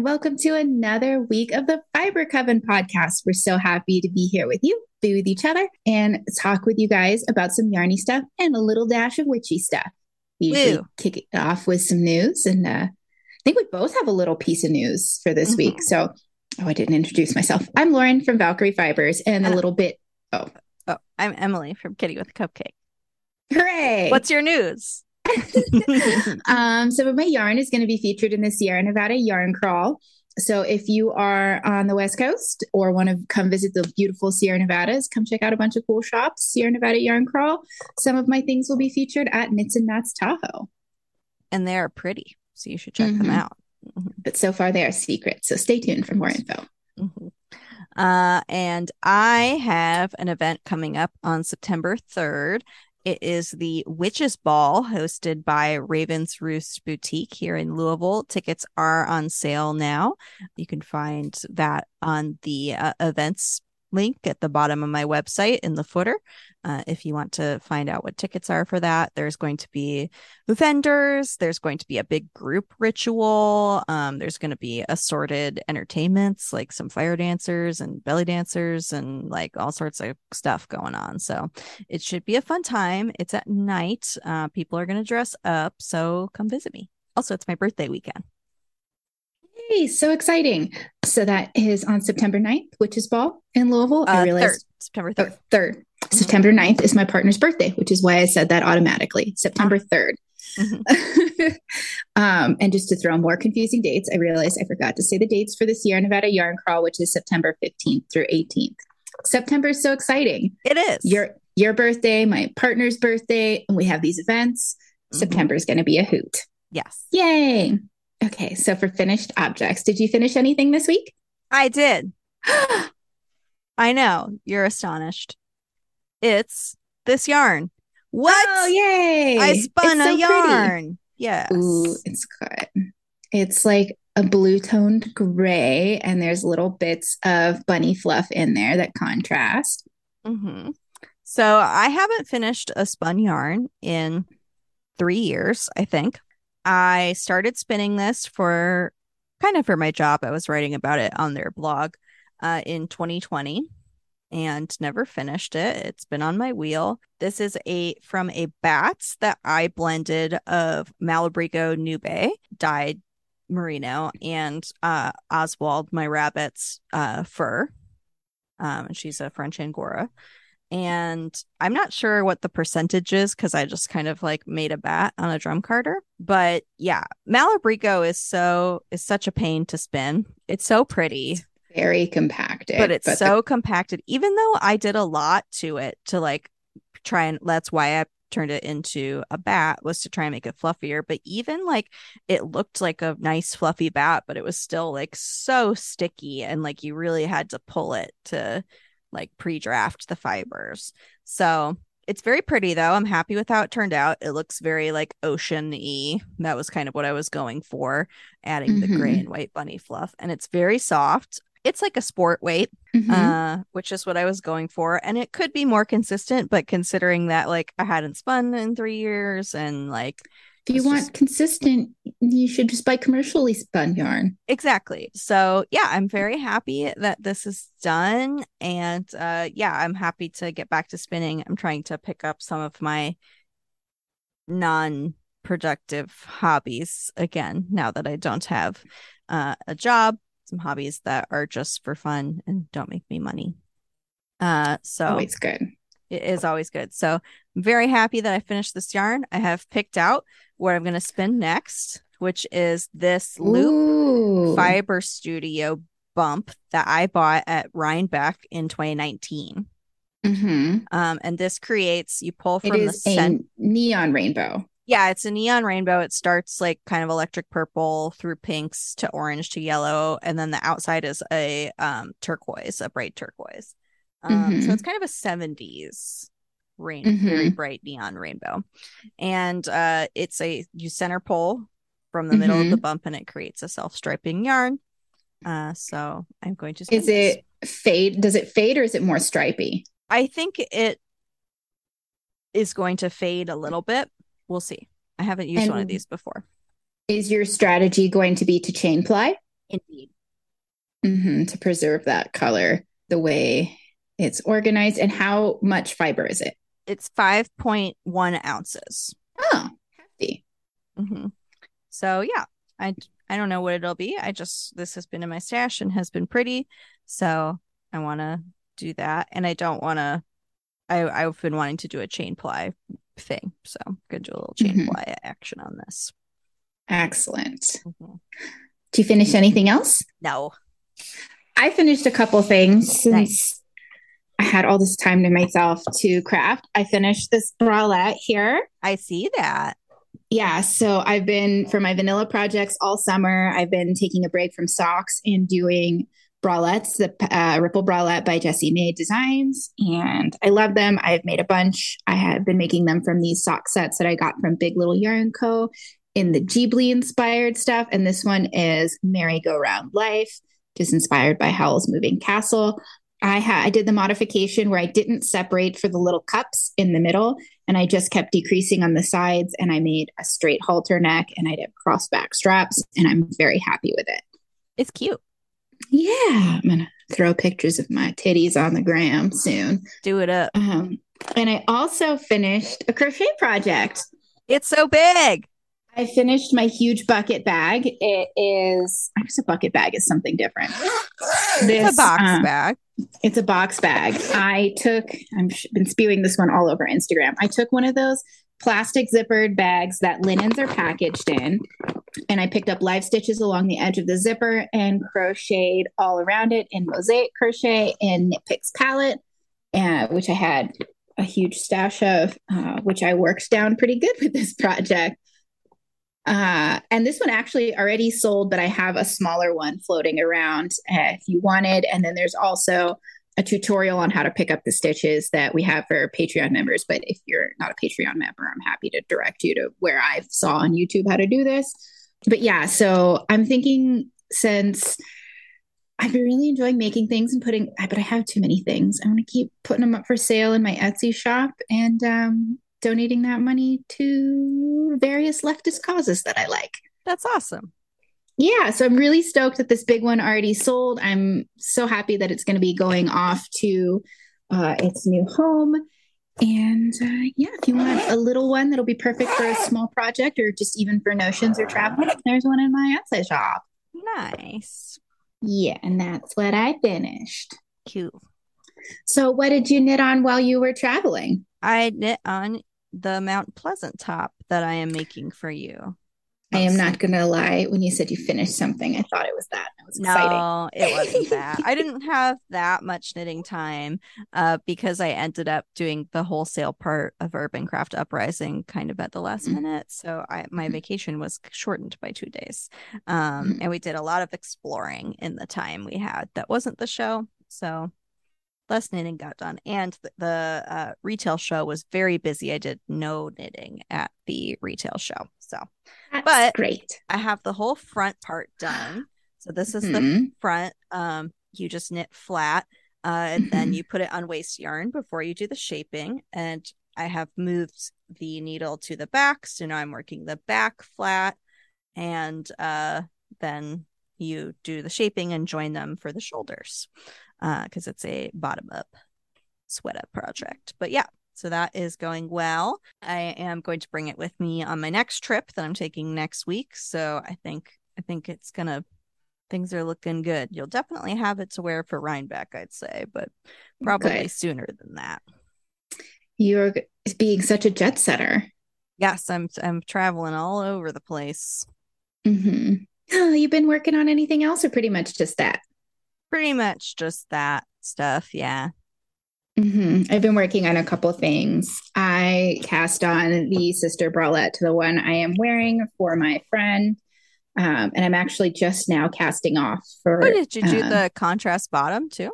And welcome to another week of the Fiber Coven podcast. We're so happy to be here with you, be with each other, and talk with you guys about some yarny stuff and a little dash of witchy stuff. We usually Woo. kick it off with some news, and uh, I think we both have a little piece of news for this Mhm. week. So, oh, I didn't introduce myself. I'm Lauren from Valkyrie Fibers, and a little bit. Oh, I'm Emily from Kitty with a Cupcake. Hooray! What's your news? um, some of my yarn is going to be featured in the Sierra Nevada Yarn Crawl. So if you are on the West Coast or want to come visit the beautiful Sierra Nevadas, come check out a bunch of cool shops. Sierra Nevada Yarn Crawl. Some of my things will be featured at Knits and Knots Tahoe, and they're pretty, so you should check them Mhm. out. but so far they are secret. So stay tuned for more info. Mhm. Uh, and I have an event coming up on September 3rd. It is the Witches Ball hosted by Raven's Roost Boutique here in Louisville. Tickets are on sale now. You can find that on the uh, events link at the bottom of my website in the footer. Uh, if you want to find out what tickets are for that, there's going to be vendors, there's going to be a big group ritual, um, there's going to be assorted entertainments like some fire dancers and belly dancers and like all sorts of stuff going on. So it should be a fun time. It's at night. Uh, people are going to dress up, so come visit me. Also, it's my birthday weekend. Hey, so exciting. So that is on September 9th, which is ball in Louisville. I Uh, realized third, September Oh, 3rd. third. September 9th is my partner's birthday, which is why I said that automatically. September 3rd. Mhm. um, and just to throw more confusing dates, I realized I forgot to say the dates for the Sierra Nevada Yarn Crawl, which is September 15th through 18th. September is so exciting. It is. Your your birthday, my partner's birthday, and we have these events. Mhm. September is going to be a hoot. Yes. Yay. Okay, so for finished objects, did you finish anything this week? I did. I know. You're astonished. It's this yarn. What? Oh, yay. I spun a so pretty. yarn. Yes. Ooh, it's good. It's like a blue toned gray, and there's little bits of bunny fluff in there that contrast. hmm So I haven't finished a spun yarn in three years, I think. I started spinning this for kind of for my job. I was writing about it on their blog uh, in 2020 and never finished it. It's been on my wheel. This is a from a bats that I blended of Malabrigo Nube, dyed merino, and uh, Oswald, my rabbit's uh, fur. Um, she's a French Angora. And I'm not sure what the percentage is because I just kind of like made a bat on a drum carder. But yeah, Malabrigo is so is such a pain to spin. It's so pretty Very compacted. but it's the- so compacted even though i did a lot to it to like try and that's why i turned it into a bat was to try and make it fluffier but even like it looked like a nice fluffy bat but it was still like so sticky and like you really had to pull it to like pre-draft the fibers. So it's very pretty though. I'm happy with how it turned out. It looks very like ocean-y. That was kind of what i was going for adding the gray Mhm. and white bunny fluff. And it's very soft. It's like a sport weight Mhm. uh which is what i was going for. And it could be more consistent but considering that like i hadn't spun in three years and like if you it's want just- consistent, you should just buy commercially spun yarn. exactly so yeah i'm very happy that this is done and uh yeah i'm happy to get back to spinning i'm trying to pick up some of my non-productive hobbies again now that i don't have uh, a job some hobbies that are just for fun and don't make me money uh so Always good. It is always good. So I'm very happy that I finished this yarn. I have picked out what I'm going to spin next, which is this loop Ooh. fiber studio bump that I bought at Rhinebeck in 2019. Mhm. Um, and this creates you pull from the center. neon rainbow. Yeah, it's a neon rainbow. It starts like kind of electric purple through pinks to orange to yellow, and then the outside is a um turquoise, a bright turquoise. Um, so Mhm. it's kind of a 70s rain, very Mhm. bright neon rainbow. And uh it's a you center pull from the middle of the Mhm. bump and it creates a self-striping yarn. Uh so I'm going to Is this. it fade? Does it fade or is it more stripy? I think it is going to fade a little bit. We'll see. I haven't used one of these before. Is your strategy going to be to chain ply? Indeed. Mm-hmm, to preserve that color the way it's organized. And how much fiber is it? It's 5.1 ounces. Oh, hefty. Mm-hmm. So yeah, I I don't know what it'll be. I just this has been in my stash and has been pretty. So I want to do that, and I don't want to. I I've been wanting to do a chain ply thing, so I'm gonna do a little chain Mhm. ply action on this. Excellent. Mhm. Do you finish anything else? No, I finished a couple things since Nice. I had all this time to myself to craft. I finished this bralette here. I see that. Yeah, so I've been for my vanilla projects all summer. I've been taking a break from socks and doing bralettes, the uh, Ripple bralette by Jessie Maed Designs, and I love them. I've made a bunch. I have been making them from these sock sets that I got from Big Little Yarn Co. in the Ghibli inspired stuff, and this one is Merry-Go-Round Life, just inspired by Howl's Moving Castle. I had I did the modification where I didn't separate for the little cups in the middle, and I just kept decreasing on the sides. And I made a straight halter neck, and I did crossback straps, and I'm very happy with it. It's cute. Yeah, I'm gonna throw pictures of my titties on the gram soon. Do it up. Um, and I also finished a crochet project. It's so big. I finished my huge bucket bag. It is, I guess a bucket bag is something different. it's a box um, bag. It's a box bag. I took, I've been spewing this one all over Instagram. I took one of those plastic zippered bags that linens are packaged in, and I picked up live stitches along the edge of the zipper and crocheted all around it in mosaic crochet and Knit Picks palette, uh, which I had a huge stash of, uh, which I worked down pretty good with this project. Uh, and this one actually already sold, but I have a smaller one floating around uh, if you wanted. And then there's also a tutorial on how to pick up the stitches that we have for Patreon members. But if you're not a Patreon member, I'm happy to direct you to where I saw on YouTube how to do this. But yeah, so I'm thinking since I've been really enjoying making things and putting, but I have too many things. I'm going to keep putting them up for sale in my Etsy shop and um, donating that money to various leftist causes that I like. That's awesome. Yeah, so I'm really stoked that this big one already sold. I'm so happy that it's going to be going off to uh, its new home. And uh, yeah, if you want a little one that'll be perfect for a small project or just even for notions or traveling, there's one in my Etsy shop. Nice. Yeah, and that's what I finished. Cute. So, what did you knit on while you were traveling? I knit on the Mount Pleasant top that I am making for you. I am not going to lie. When you said you finished something, I thought it was that. It was exciting. No, it wasn't that. I didn't have that much knitting time uh, because I ended up doing the wholesale part of Urban Craft Uprising kind of at the last Mhm. minute. So I my Mhm. vacation was shortened by two days. Um, Mhm. and we did a lot of exploring in the time we had that wasn't the show. So less knitting got done. And th- the uh, retail show was very busy. I did no knitting at the retail show. So That's but- great. I have the whole front part done. So this is the Mhm. front. Um, you just knit flat, uh, and then Mhm. you put it on waste yarn before you do the shaping. And I have moved the needle to the back, so now I'm working the back flat, and uh, then you do the shaping and join them for the shoulders, because it's a bottom up sweat up project. But yeah. So that is going well. I am going to bring it with me on my next trip that I'm taking next week. So I think I think it's gonna things are looking good. You'll definitely have it to wear for Rhinebeck, I'd say, but probably sooner than that. You're being such a jet setter. Yes, I'm I'm traveling all over the place. hmm Oh, you been working on anything else, or pretty much just that? Pretty much just that stuff. Yeah. hmm I've been working on a couple things. I cast on the sister bralette to the one I am wearing for my friend, um, and I'm actually just now casting off for. Oh, did you do uh, the contrast bottom too?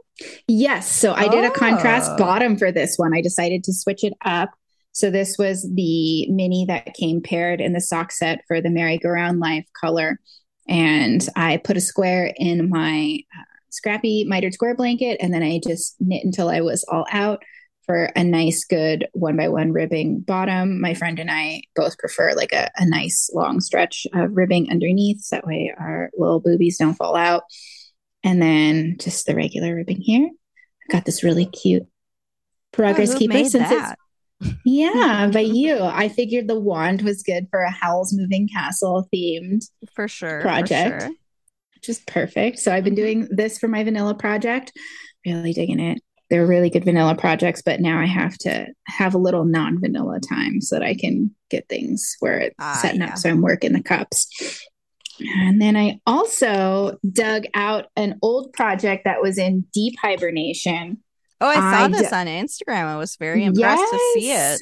Yes. So I did a contrast Oh. bottom for this one. I decided to switch it up. So this was the mini that came paired in the sock set for the merry-go-round life color. And I put a square in my uh, scrappy mitered square blanket and then I just knit until I was all out for a nice, good one by one ribbing bottom. My friend and I both prefer like a, a nice long stretch of ribbing underneath. So that way our little boobies don't fall out. And then just the regular ribbing here. I've got this really cute progress Oh, keeper since that? it's yeah, by you. I figured the wand was good for a Howl's Moving Castle themed For sure. for project. sure. Is perfect. So I've been doing this for my vanilla project, really digging it. They're really good vanilla projects, but now I have to have a little non vanilla time so that I can get things where it's Ah, setting yeah. up. So I'm working the cups. And then I also dug out an old project that was in deep hibernation. Oh, I saw I this d- on Instagram. I was very impressed to see it. Yes.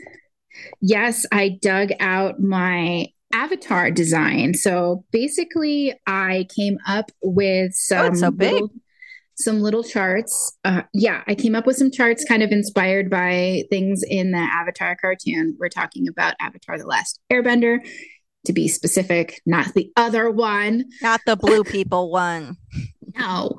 Yes, I dug out my avatar design. So basically, I came up with some Oh, so big. little, some little charts. Uh, yeah, I came up with some charts kind of inspired by things in the Avatar cartoon. We're talking about Avatar: The Last Airbender, to be specific, not the other one. Not the blue people one. No.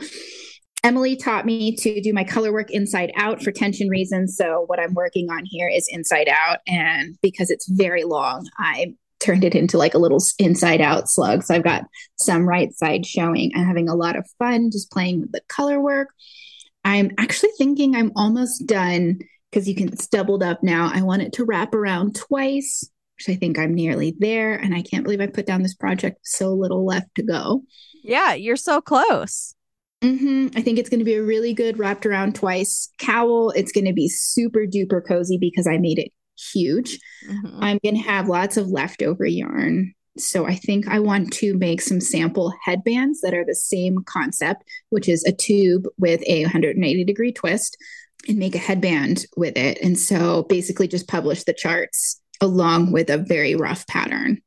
Emily taught me to do my color work inside out for tension reasons. So, what I'm working on here is inside out. And because it's very long, I turned it into like a little inside out slug. So, I've got some right side showing. I'm having a lot of fun just playing with the color work. I'm actually thinking I'm almost done because you can, it's doubled up now. I want it to wrap around twice, which I think I'm nearly there. And I can't believe I put down this project so little left to go. Yeah, you're so close. hmm I think it's going to be a really good wrapped around twice cowl. It's going to be super duper cozy because I made it huge. Mhm. I'm going to have lots of leftover yarn. So I think I want to make some sample headbands that are the same concept, which is a tube with a 180 degree twist and make a headband with it. And so basically just publish the charts along with a very rough pattern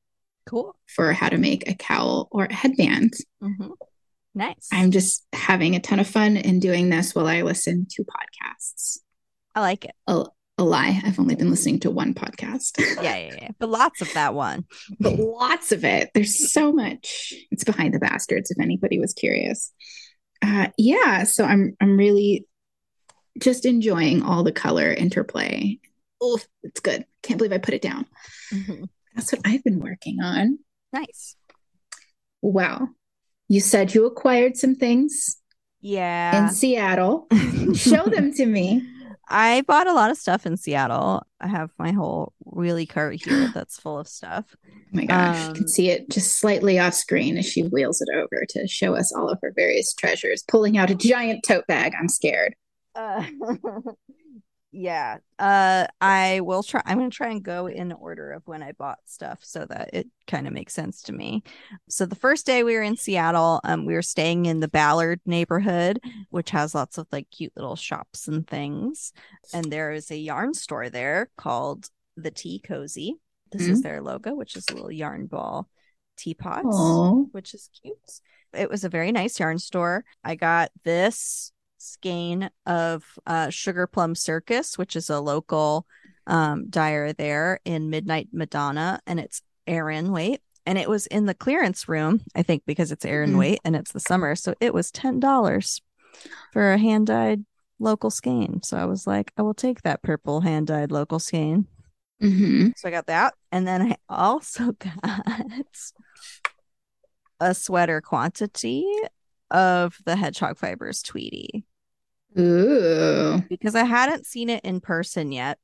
Cool. for how to make a cowl or a headband. hmm Nice. I'm just having a ton of fun in doing this while I listen to podcasts. I like it. A, a lie. I've only been listening to one podcast. Yeah, yeah, yeah. But lots of that one. but lots of it. There's so much. It's behind the bastards. If anybody was curious, uh, yeah. So I'm I'm really just enjoying all the color interplay. Oh, it's good. Can't believe I put it down. Mhm. That's what I've been working on. Nice. Wow. You said you acquired some things Yeah. in Seattle. Show them to me. I bought a lot of stuff in Seattle. I have my whole wheelie cart here that's full of stuff. Oh my gosh, you Um, can see it just slightly off screen as she wheels it over to show us all of her various treasures, pulling out a giant tote bag. I'm scared. Uh, yeah. Uh, I will try. I'm going to try and go in order of when I bought stuff so that it kind of makes sense to me. So the first day we were in Seattle, um, we were staying in the Ballard neighborhood, which has lots of like cute little shops and things. And there is a yarn store there called the Tea Cozy. This is their logo, which is a little yarn ball teapots Oh, which is cute. It was a very nice yarn store. I got this skein of uh, Sugar Plum Circus, which is a local um, dyer there in Midnight Madonna, and it's Aran weight. And it was in the clearance room, I think, because it's Aran Mhm. weight and it's the summer. So it was $10 for a hand dyed local skein. So I was like, I will take that purple hand dyed local skein. hmm So I got that. And then I also got a sweater quantity of the Hedgehog Fibers Tweedy Ooh. because I hadn't seen it in person yet.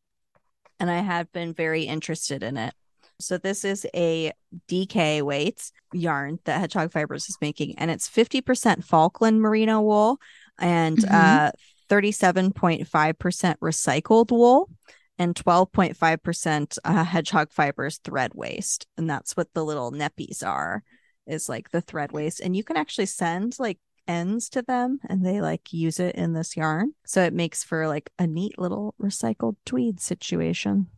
And I had been very interested in it. So this is a DK weight yarn that Hedgehog Fibers is making, and it's 50% Falkland merino wool and Mhm. uh 37.5% recycled wool and 12.5% uh, hedgehog fibers thread waste. And that's what the little neppies are, is like the thread waste. And you can actually send like ends to them and they like use it in this yarn. So it makes for like a neat little recycled tweed situation.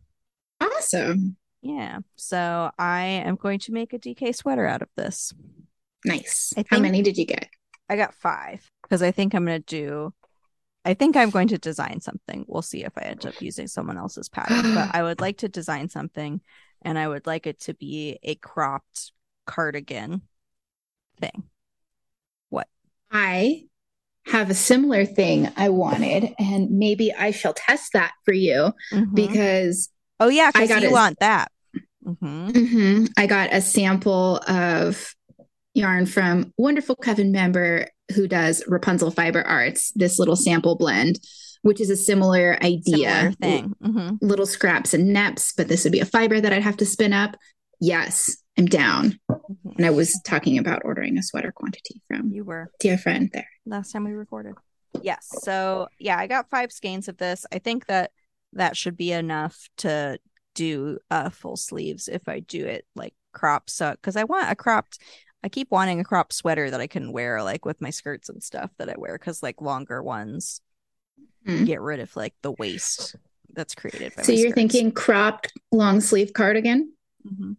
Awesome. Yeah. So I am going to make a DK sweater out of this. Nice. I How many did you get? I got five because I think I'm going to do. I think I'm going to design something. We'll see if I end up using someone else's pattern, but I would like to design something and I would like it to be a cropped cardigan thing. What? I have a similar thing I wanted, and maybe I shall test that for you Mhm. because oh yeah, I because got you it. want that. hmm Mhm. I got a sample of yarn from wonderful Coven member who does Rapunzel Fiber Arts, this little sample blend, which is a similar idea. Similar thing. hmm Little scraps and neps, but this would be a fiber that I'd have to spin up. Yes, I'm down. And I was talking about ordering a sweater quantity from You were dear friend there. last time we recorded. Yes. So yeah, I got five skeins of this. I think that that should be enough to do uh full sleeves if I do it like crop so because I want a cropped I keep wanting a cropped sweater that I can wear like with my skirts and stuff that I wear because like longer ones Hmm. get rid of like the waist that's created by So you're skirts. thinking cropped long sleeve cardigan? Mhm.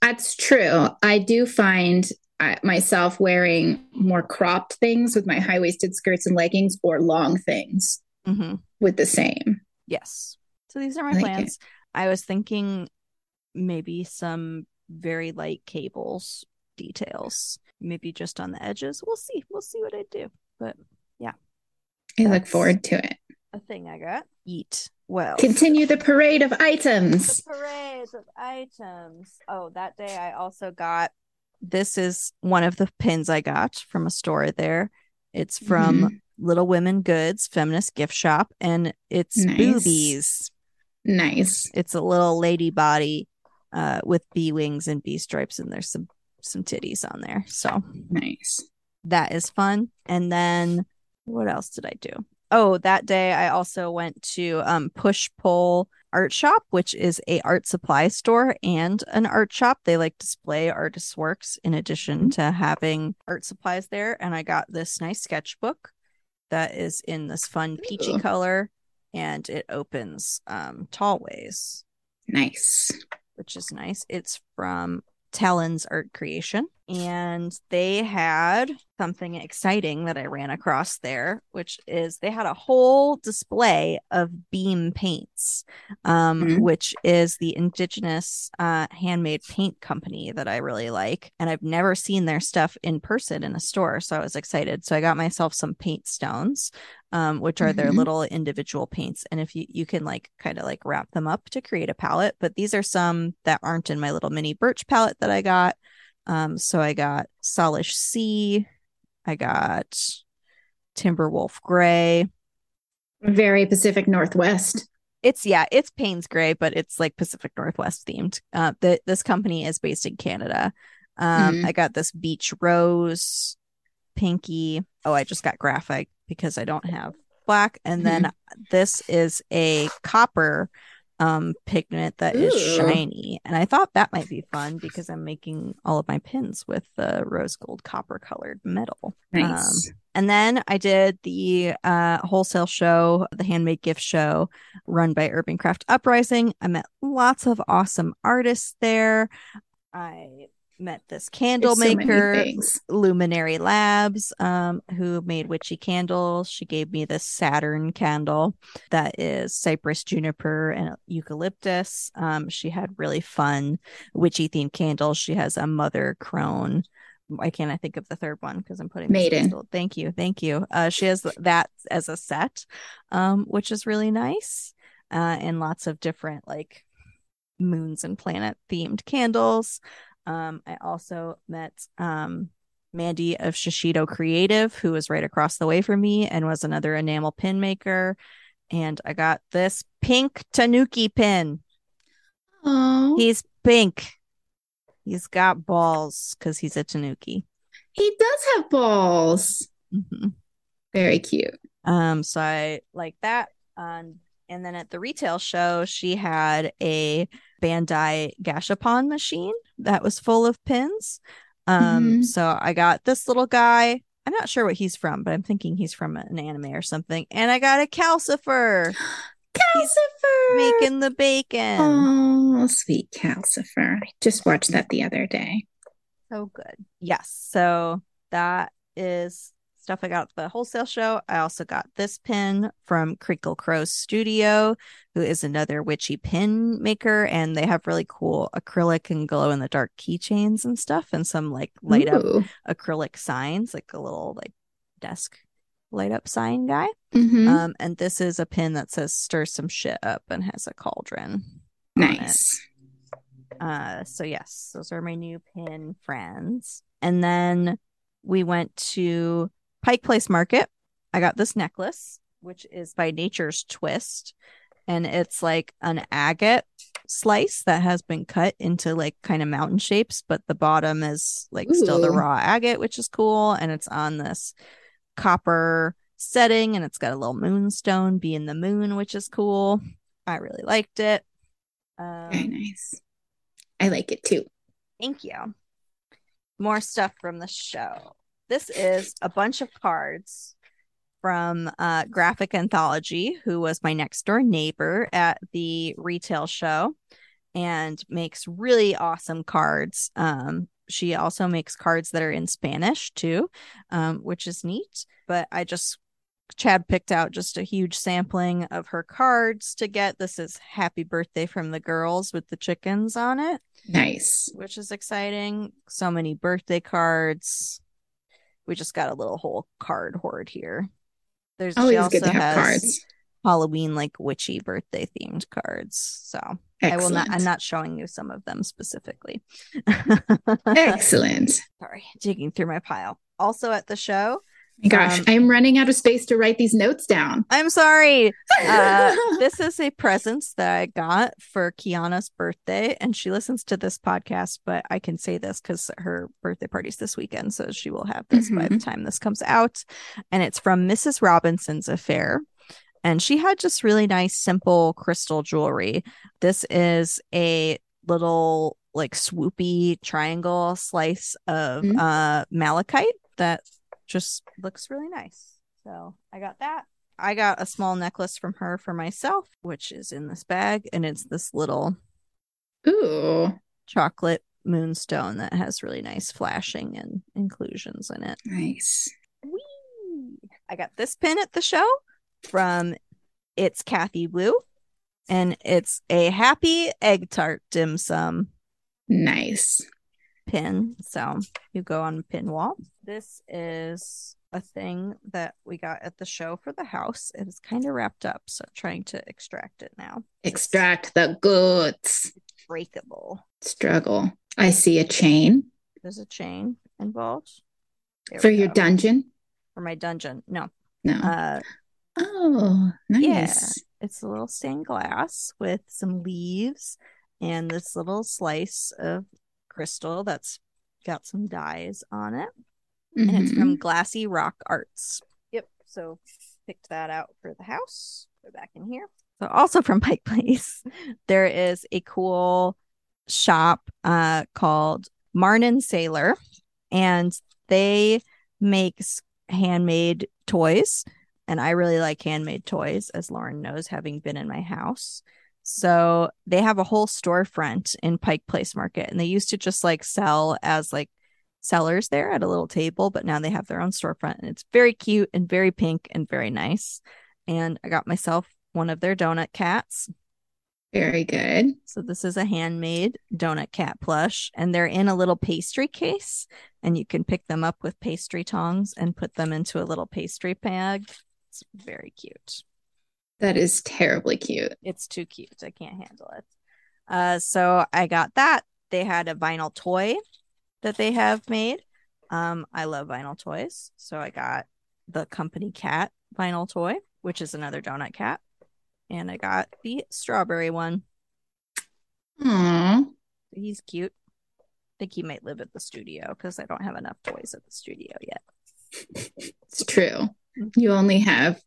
That's true. I do find uh, myself wearing more cropped things with my high waisted skirts and leggings or long things Mhm. with the same. Yes. So these are my like it. plans. I was thinking maybe some very light cables details, maybe just on the edges. We'll see. We'll see what I do. But yeah. I look forward to it. a thing I got. Eat well. Continue the parade of items. The items. parade of items. Oh, that day I also got this is one of the pins I got from a store there. It's from Mhm. Little Women Goods Feminist Gift Shop and it's Nice. boobies. Nice. It's a little lady body uh with bee wings and bee stripes and there's some some titties on there. So Nice. that is fun. And then what else did I do? Oh, that day I also went to um Push Pull Art Shop, which is a art supply store and an art shop. They like display artists' works in addition to having art supplies there. And I got this nice sketchbook that is in this fun peachy Ooh. color and it opens um tall ways, Nice. which is nice. It's from Talon's Art Creation. And they had something exciting that I ran across there, which is they had a whole display of beam paints, um, Mhm. which is the indigenous uh, handmade paint company that I really like. And I've never seen their stuff in person in a store. So I was excited. So I got myself some paint stones, um, which are their Mhm. little individual paints. And if you, you can like kind of like wrap them up to create a palette, but these are some that aren't in my little mini birch palette that I got. Um, so I got Salish Sea, I got Timberwolf Gray. Very Pacific Northwest. It's yeah, it's Payne's Gray, but it's like Pacific Northwest themed. Uh, the, this company is based in Canada. Um, Mhm. I got this beach rose, pinky. Oh, I just got graphite because I don't have black, and then this is a copper um pigment that is Ooh. shiny, and I thought that might be fun because I'm making all of my pins with the rose gold copper colored metal. Nice. And then I did the uh, wholesale show, the handmade gift show run by Urban Craft Uprising. I met lots of awesome artists there. I met this candle It's maker. Luminary Labs, um, who made witchy candles. She gave me this Saturn candle that is cypress, juniper, and eucalyptus. Um, she had really fun witchy themed candles. She has a mother crone. Why can't I think of the third one? Because I'm putting Maiden. candle- Thank you, thank you. Uh, she has that as a set, um, which is really nice, uh, and lots of different like moons and planet themed candles. Um, I also met um Mandy of Shishido Creative, who was right across the way from me and was another enamel pin maker. And I got this pink Tanuki pin. Oh, He's pink. He's got balls because he's a Tanuki. he does have balls. Mhm. Very cute. Um, so I like that. Um, and then at the retail show, she had a Bandai Gashapon machine that was full of pins. Um, Mhm. so I got this little guy. I'm not sure what he's from, but I'm thinking he's from an anime or something. And I got a Calcifer Calcifer. making the bacon. Oh, sweet Calcifer. I just watched that the other day. So good. Yes. So that is stuff I got at the wholesale show. I also got this pin from Crinkle Crow Studio, who is another witchy pin maker, and they have really cool acrylic and glow in the dark keychains and stuff, and some like light up acrylic signs, like a little like desk light up sign guy. Mhm. Um, and this is a pin that says "Stir some shit up" and has a cauldron. nice. Uh, so yes, those are my new pin friends. And then we went to Pike Place Market. I got this necklace, which is by Nature's Twist, and it's like an agate slice that has been cut into like kind of mountain shapes, but the bottom is like still the raw agate, which is cool, and it's on this copper setting, and it's got a little moonstone being the moon, which is cool. I really liked it. Um, Very nice. I like it too. Thank you. More stuff from the show. This is a bunch of cards from uh, Graphic Anthology, who was my next door neighbor at the retail show and makes really awesome cards. Um, she also makes cards that are in Spanish too, um, which is neat. But I just Chad picked out just a huge sampling of her cards to get. This is Happy Birthday from the Girls with the chickens on it Nice. which is exciting. So many birthday cards. We just got a little whole card hoard here. There's she Always also good to have has cards. Halloween like witchy birthday themed cards. So I will not. I'm not showing you some of them specifically. Excellent. Sorry, digging through my pile. Also at the show, gosh, Um, I'm running out of space to write these notes down. I'm sorry. Uh, this is a present that I got for Kiana's birthday, and she listens to this podcast. But I can say this because her birthday party's this weekend, so she will have this by the time this comes out. And it's from Mrs. Robinson's Affair, and she had just really nice, simple crystal jewelry. This is a little like swoopy triangle slice of Mhm. uh malachite that just looks really nice. So I got that. I got a small necklace from her for myself, which is in this bag, and it's this little Ooh, chocolate moonstone that has really nice flashing and inclusions in it. nice. Whee! I got this pin at the show from It's Kathy Wu, and it's a happy egg tart dim sum Nice. pin. So you go on pin wall. This is a thing that we got at the show for the house. It is kind of wrapped up, so I'm trying to extract it now. Extract the goods. Breakable. Struggle. I see a chain There's a chain involved. There for your dungeon. for my dungeon. No. No. Uh oh, yeah. nice. it's a little stained glass with some leaves and this little slice of crystal that's got some dyes on it. And it's from Glassy Rock Arts. Yep. So picked that out for the house. Go back in here. So also from Pike Place, there is a cool shop uh called Marnin Sailor, and they make handmade toys. And I really like handmade toys, as Lauren knows, having been in my house. So they have a whole storefront in Pike Place Market, and they used to just like sell as like sellers there at a little table, but now they have their own storefront and it's very cute and very pink and very nice. And I got myself one of their donut cats. Very good. So this is a handmade donut cat plush and they're in a little pastry case and you can pick them up with pastry tongs and put them into a little pastry bag. It's very cute. That is terribly cute. It's too cute. I can't handle it. Uh, so I got that. They had a vinyl toy that they have made. Um, I love vinyl toys, so I got the company cat vinyl toy, which is another donut cat, and I got the strawberry one. He's cute. I think he might live at the studio because I don't have enough toys at the studio yet. it's true. You only have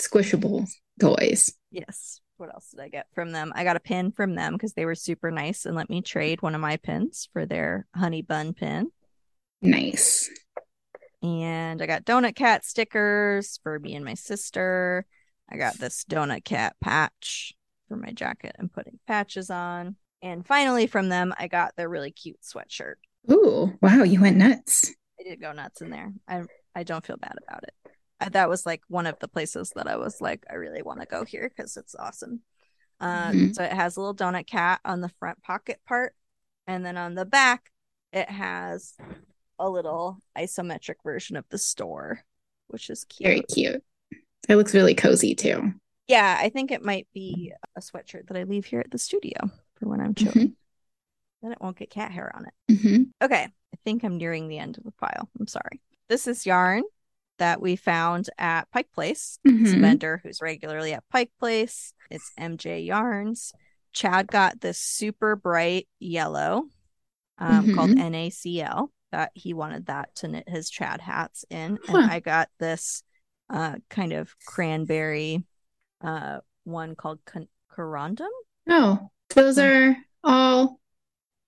squishable toys. Yes. What else did I get from them? I got a pin from them because they were super nice and let me trade one of my pins for their honey bun pin. Nice. And I got Donut Cat stickers for me and my sister. I got this Donut Cat patch for my jacket and putting patches on. And finally, from them, I got their really cute sweatshirt. Ooh, wow, you went nuts. I did go nuts in there. I I don't feel bad about it. I, that was like one of the places that I was like, I really want to go here because it's awesome. Uh, Mhm. So it has a little donut cat on the front pocket part, and then on the back, it has a little isometric version of the store which is cute. Very cute. It looks really cozy too. Yeah, I think it might be a sweatshirt that I leave here at the studio for when I'm chilling. Mhm. Then it won't get cat hair on it. hmm Okay, I think I'm nearing the end of the pile. I'm sorry. This is yarn that we found at Pike Place. It's a Mhm. vendor who's regularly at Pike Place. It's MJ Yarns. Chad got this super bright yellow um, called Mhm. NaCl that he wanted that to knit his Chad hats in. Huh. And I got this uh, kind of cranberry uh, one called con- corundum. Oh, those Hmm. are all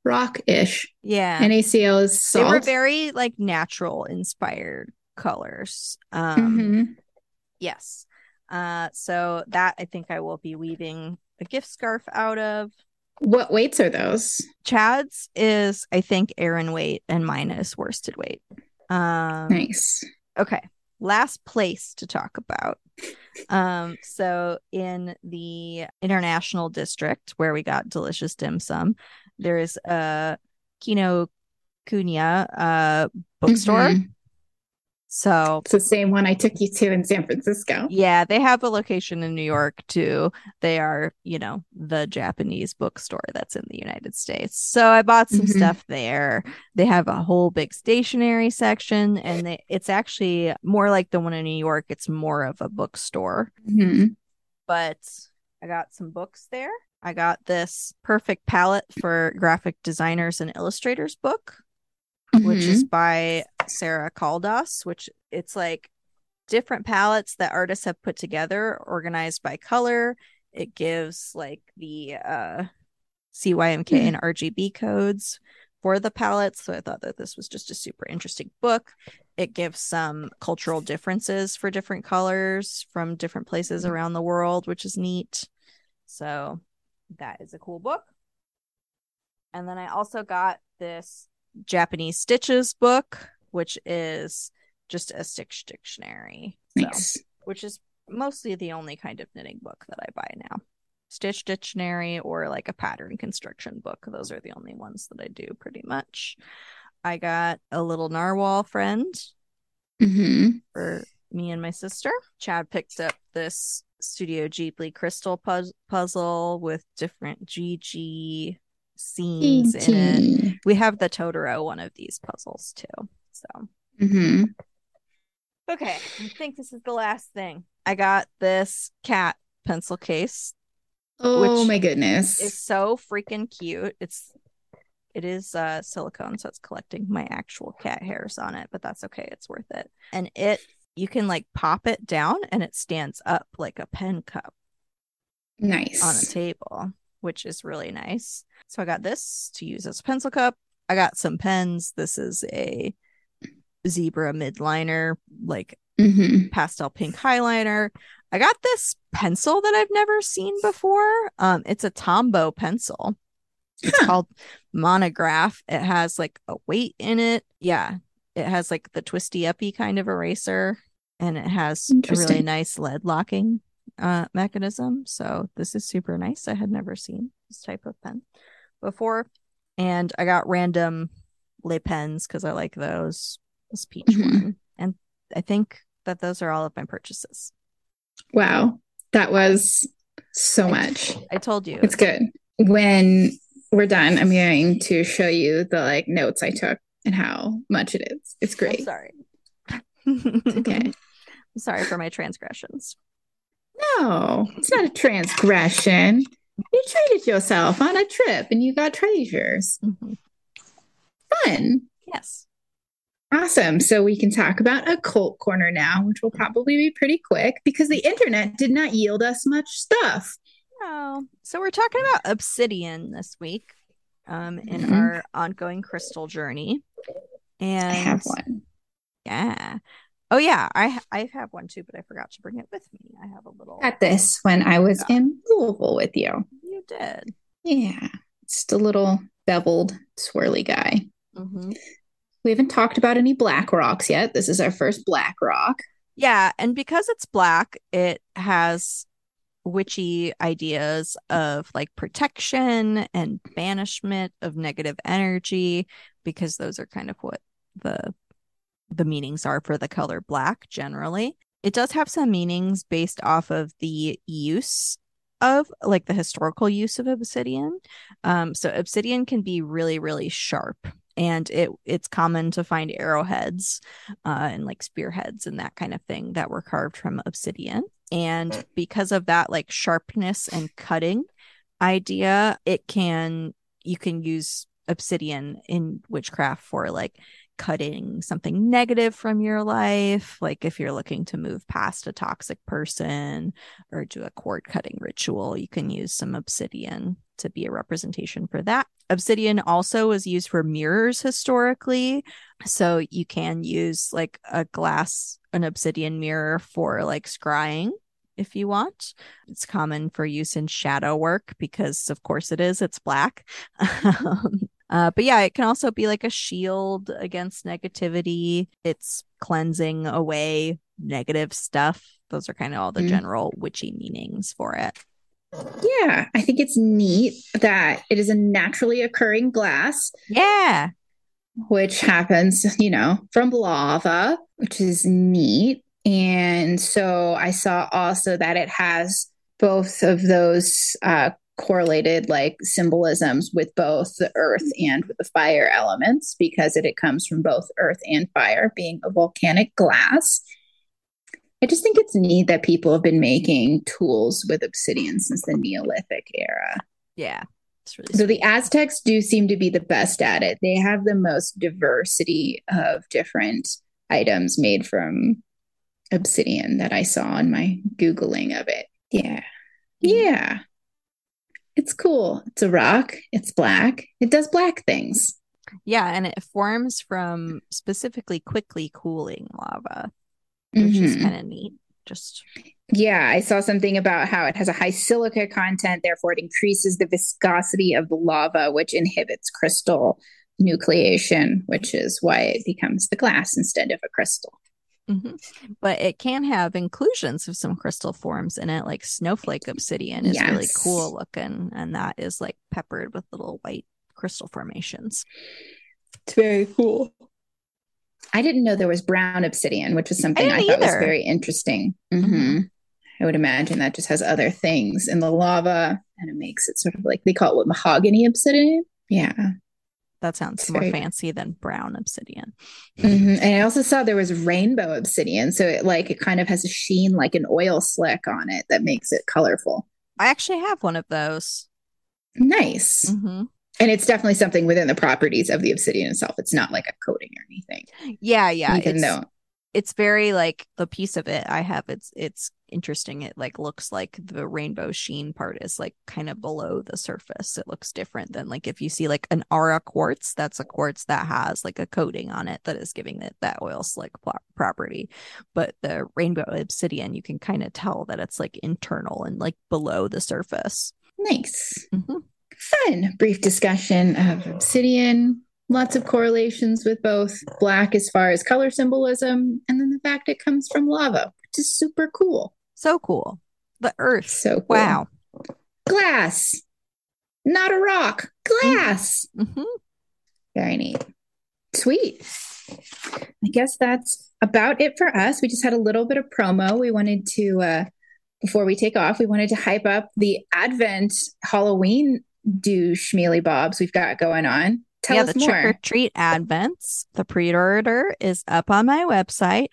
rock-ish. Yeah. NaCl is they salt. were very like natural inspired colors. Um, Mhm. Yes. Uh, so that I think I will be weaving a gift scarf out of. What weights are those? Chad's is I think Aran weight and mine is worsted weight. Um, Nice. okay. Last place to talk about. Um, so in the international district where we got delicious dim sum, there is a Kino Kunya uh bookstore. Mhm. So It's the same one I took you to in San Francisco. Yeah, they have a location in New York too. They are, you know, the Japanese bookstore that's in the United States. So I bought some Mhm. stuff there. They have a whole big stationery section and they, it's actually more like the one in New York. It's more of a bookstore, Mhm. but I got some books there. I got this perfect palette for graphic designers and illustrators book which Mhm. is by Sarah Caldas, which it's like different palettes that artists have put together, organized by color. It gives like the uh CYMK Hmm. and RGB codes for the palettes. So I thought that this was just a super interesting book. It gives some cultural differences for different colors from different places around the world, which is neat. So that is a cool book. And then I also got this Japanese Stitches book, which is just a Stitch dictionary. So, which is mostly the only kind of knitting book that I buy now. Stitch dictionary or like a pattern construction book. Those are the only ones that I do pretty much. I got a little narwhal friend hmm for me and my sister. Chad picked up this Studio Ghibli crystal puz- puzzle with different GG scenes in it. We have the Totoro one of these puzzles too. So, hmm okay, I think this is the last thing. I got this cat pencil case. Oh my goodness. It's so freaking cute. It's it is uh silicone, so it's collecting my actual cat hairs on it, but that's okay. It's worth it. And it you can like pop it down and it stands up like a pen cup nice. on a table, which is really nice. So I got this to use as a pencil cup. I got some pens. This is a zebra Mildliner, like hmm pastel pink highlighter. I got this pencil that I've never seen before. Um, it's a Tombow pencil. It's Huh. called Monograph. It has like a weight in it. Yeah, it has like the twisty uppy kind of eraser, and it has a really nice lead locking uh mechanism. So this is super nice. I had never seen this type of pen before, and I got random lay pens because I like those. This peach Mhm. one, and I think that those are all of my purchases. Wow. That was so I- much. I told you. It's good. When we're done, I'm going to show you the like notes I took and how much it is. It's I'm great. sorry. Okay. I'm sorry for my transgressions. No, it's not a transgression. You treated yourself on a trip and you got treasures. Mhm. Fun. Yes. Awesome. So we can talk about a cult corner now, which will probably be pretty quick because the internet did not yield us much stuff. Oh, so we're talking about obsidian this week, um, in Mhm. our ongoing crystal journey. And I have one. Yeah. Oh yeah, I I have one too, but I forgot to bring it with me. I have a little. Got this when I was Yeah. in Louisville with you. You did. Yeah. It's a little beveled, swirly guy. hmm We haven't talked about any black rocks yet. This is our first black rock. Yeah, and because it's black, it has witchy ideas of like protection and banishment of negative energy because those are kind of what the the meanings are for the color black generally. It does have some meanings based off of the use of like the historical use of obsidian. Um, so obsidian can be really, really sharp and it it's common to find arrowheads uh, and like spearheads and that kind of thing that were carved from obsidian. And because of that like sharpness and cutting idea it can you can use obsidian in witchcraft for like cutting something negative from your life like if you're looking to move past a toxic person or do a cord cutting ritual you can use some obsidian to be a representation for that. Obsidian also was used for mirrors historically. So you can use like a glass, an obsidian mirror for like scrying if you want. It's common for use in shadow work because, of course, it is. It's black. Um, uh, but yeah, it can also be like a shield against negativity. It's cleansing away negative stuff. Those are kind of all the mm. general witchy meanings for it. Yeah, I think it's neat that it is a naturally occurring glass. Yeah. Which happens, you know, from lava, which is neat. And so I saw also that it has both of those uh, correlated like symbolisms with both the earth and with the fire elements because it, it comes from both earth and fire, being a volcanic glass. I just think it's neat that people have been making tools with obsidian since the Neolithic era. Yeah. Really so the Aztecs do seem to be the best at it. They have the most diversity of different items made from obsidian that I saw in my Googling of it. Yeah. Yeah. It's cool. It's a rock. It's black. It does black things. Yeah. And it forms from specifically quickly cooling lava which mm-hmm. is kind of neat. Just yeah, I saw something about how it has a high silica content, therefore it increases the viscosity of the lava, which inhibits crystal nucleation, which is why it becomes the glass instead of a crystal. Mm-hmm. But it can have inclusions of some crystal forms in it, like snowflake obsidian is yes. really cool looking, and that is like peppered with little white crystal formations. It's very cool. I didn't know there was brown obsidian, which was something I, I thought was very interesting. Mm-hmm. Mm-hmm. I would imagine that just has other things in the lava and it makes it sort of like they call it what, mahogany obsidian. Yeah. That sounds it's more very... fancy than brown obsidian. Mm-hmm. And I also saw there was rainbow obsidian. So it like it kind of has a sheen like an oil slick on it that makes it colorful. I actually have one of those. Nice. Mm-hmm and it's definitely something within the properties of the obsidian itself. It's not like a coating or anything. Yeah, yeah. Even it's, though it's very like the piece of it I have. It's it's interesting. It like looks like the rainbow sheen part is like kind of below the surface. It looks different than like if you see like an aura quartz. That's a quartz that has like a coating on it that is giving it that oil slick property. But the rainbow obsidian, you can kind of tell that it's like internal and like below the surface. Nice. Mm-hmm fun brief discussion of obsidian. Lots of correlations with both black as far as color symbolism and then the fact it comes from lava which is super cool. So cool. The earth. So cool. wow. Glass. Not a rock. Glass. Mm-hmm. very neat. Sweet. I guess that's about it for us. We just had a little bit of promo. We wanted to uh before we take off we wanted to hype up the advent halloween do schmealy bobs we've got going on. Tell yeah, us the more. trick or treat advents. The pre-order is up on my website.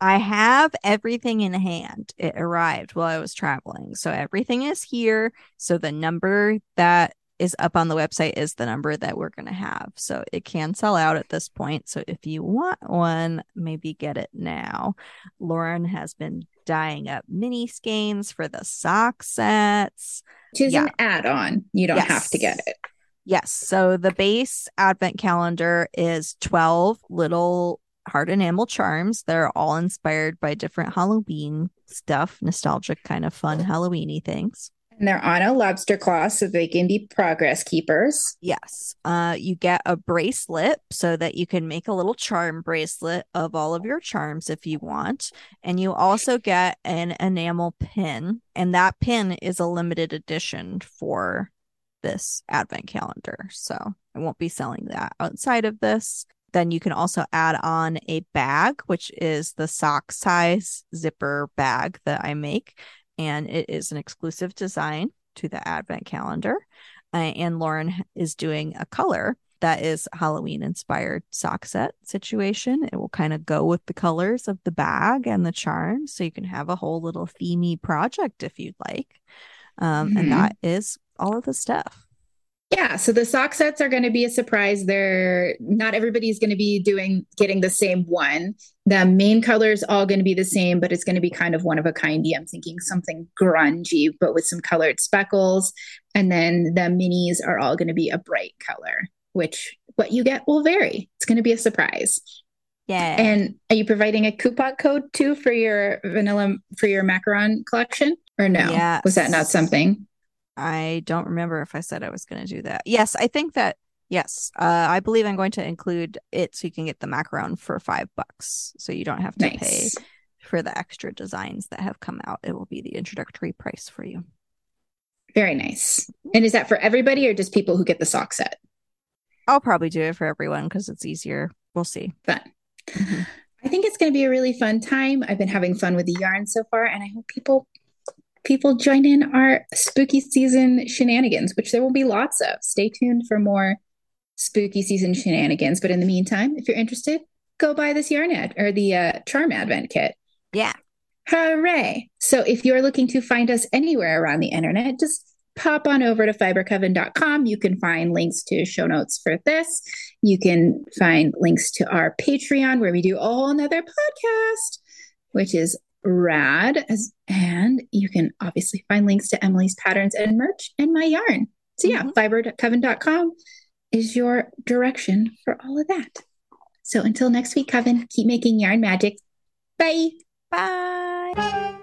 I have everything in hand. It arrived while I was traveling. So everything is here. So the number that is up on the website is the number that we're going to have. So it can sell out at this point. So if you want one, maybe get it now. Lauren has been dyeing up mini skeins for the sock sets which is yeah. an add-on. You don't yes. have to get it. Yes. So the base advent calendar is 12 little heart enamel charms. They're all inspired by different Halloween stuff, nostalgic kind of fun Halloweeny things. And they're on a lobster claw so they can be progress keepers. Yes. Uh, you get a bracelet so that you can make a little charm bracelet of all of your charms if you want. And you also get an enamel pin. And that pin is a limited edition for this advent calendar. So I won't be selling that outside of this. then you can also add on a bag, which is the sock size zipper bag that I make. And it is an exclusive design to the Advent calendar. Uh, and Lauren is doing a color that is Halloween inspired sock set situation. It will kind of go with the colors of the bag and the charm. So you can have a whole little themey project if you'd like. Um, mm-hmm. And that is all of the stuff. Yeah, so the sock sets are going to be a surprise. They're not everybody's going to be doing getting the same one. The main color is all going to be the same, but it's going to be kind of one of a kindy. I'm thinking something grungy, but with some colored speckles. And then the minis are all going to be a bright color, which what you get will vary. It's going to be a surprise. Yeah. And are you providing a coupon code too for your vanilla for your macaron collection or no? Yeah. Was that not something? I don't remember if I said I was going to do that. Yes, I think that yes. Uh, I believe I'm going to include it so you can get the macaron for five bucks, so you don't have to nice. pay for the extra designs that have come out. It will be the introductory price for you. Very nice. And is that for everybody or just people who get the sock set? I'll probably do it for everyone because it's easier. We'll see. Fun. Mm-hmm. I think it's going to be a really fun time. I've been having fun with the yarn so far, and I hope people people join in our spooky season shenanigans, which there will be lots of. Stay tuned for more spooky season shenanigans. But in the meantime, if you're interested, go buy this yarn ad or the uh, charm advent kit. Yeah. Hooray. So if you're looking to find us anywhere around the internet, just pop on over to fibercoven.com. You can find links to show notes for this. You can find links to our Patreon where we do a whole another podcast, which is rad. As, and you can obviously find links to Emily's patterns and merch and my yarn. So yeah, mm-hmm. fibercoven.com is your direction for all of that. So until next week, Coven, keep making yarn magic. Bye. Bye.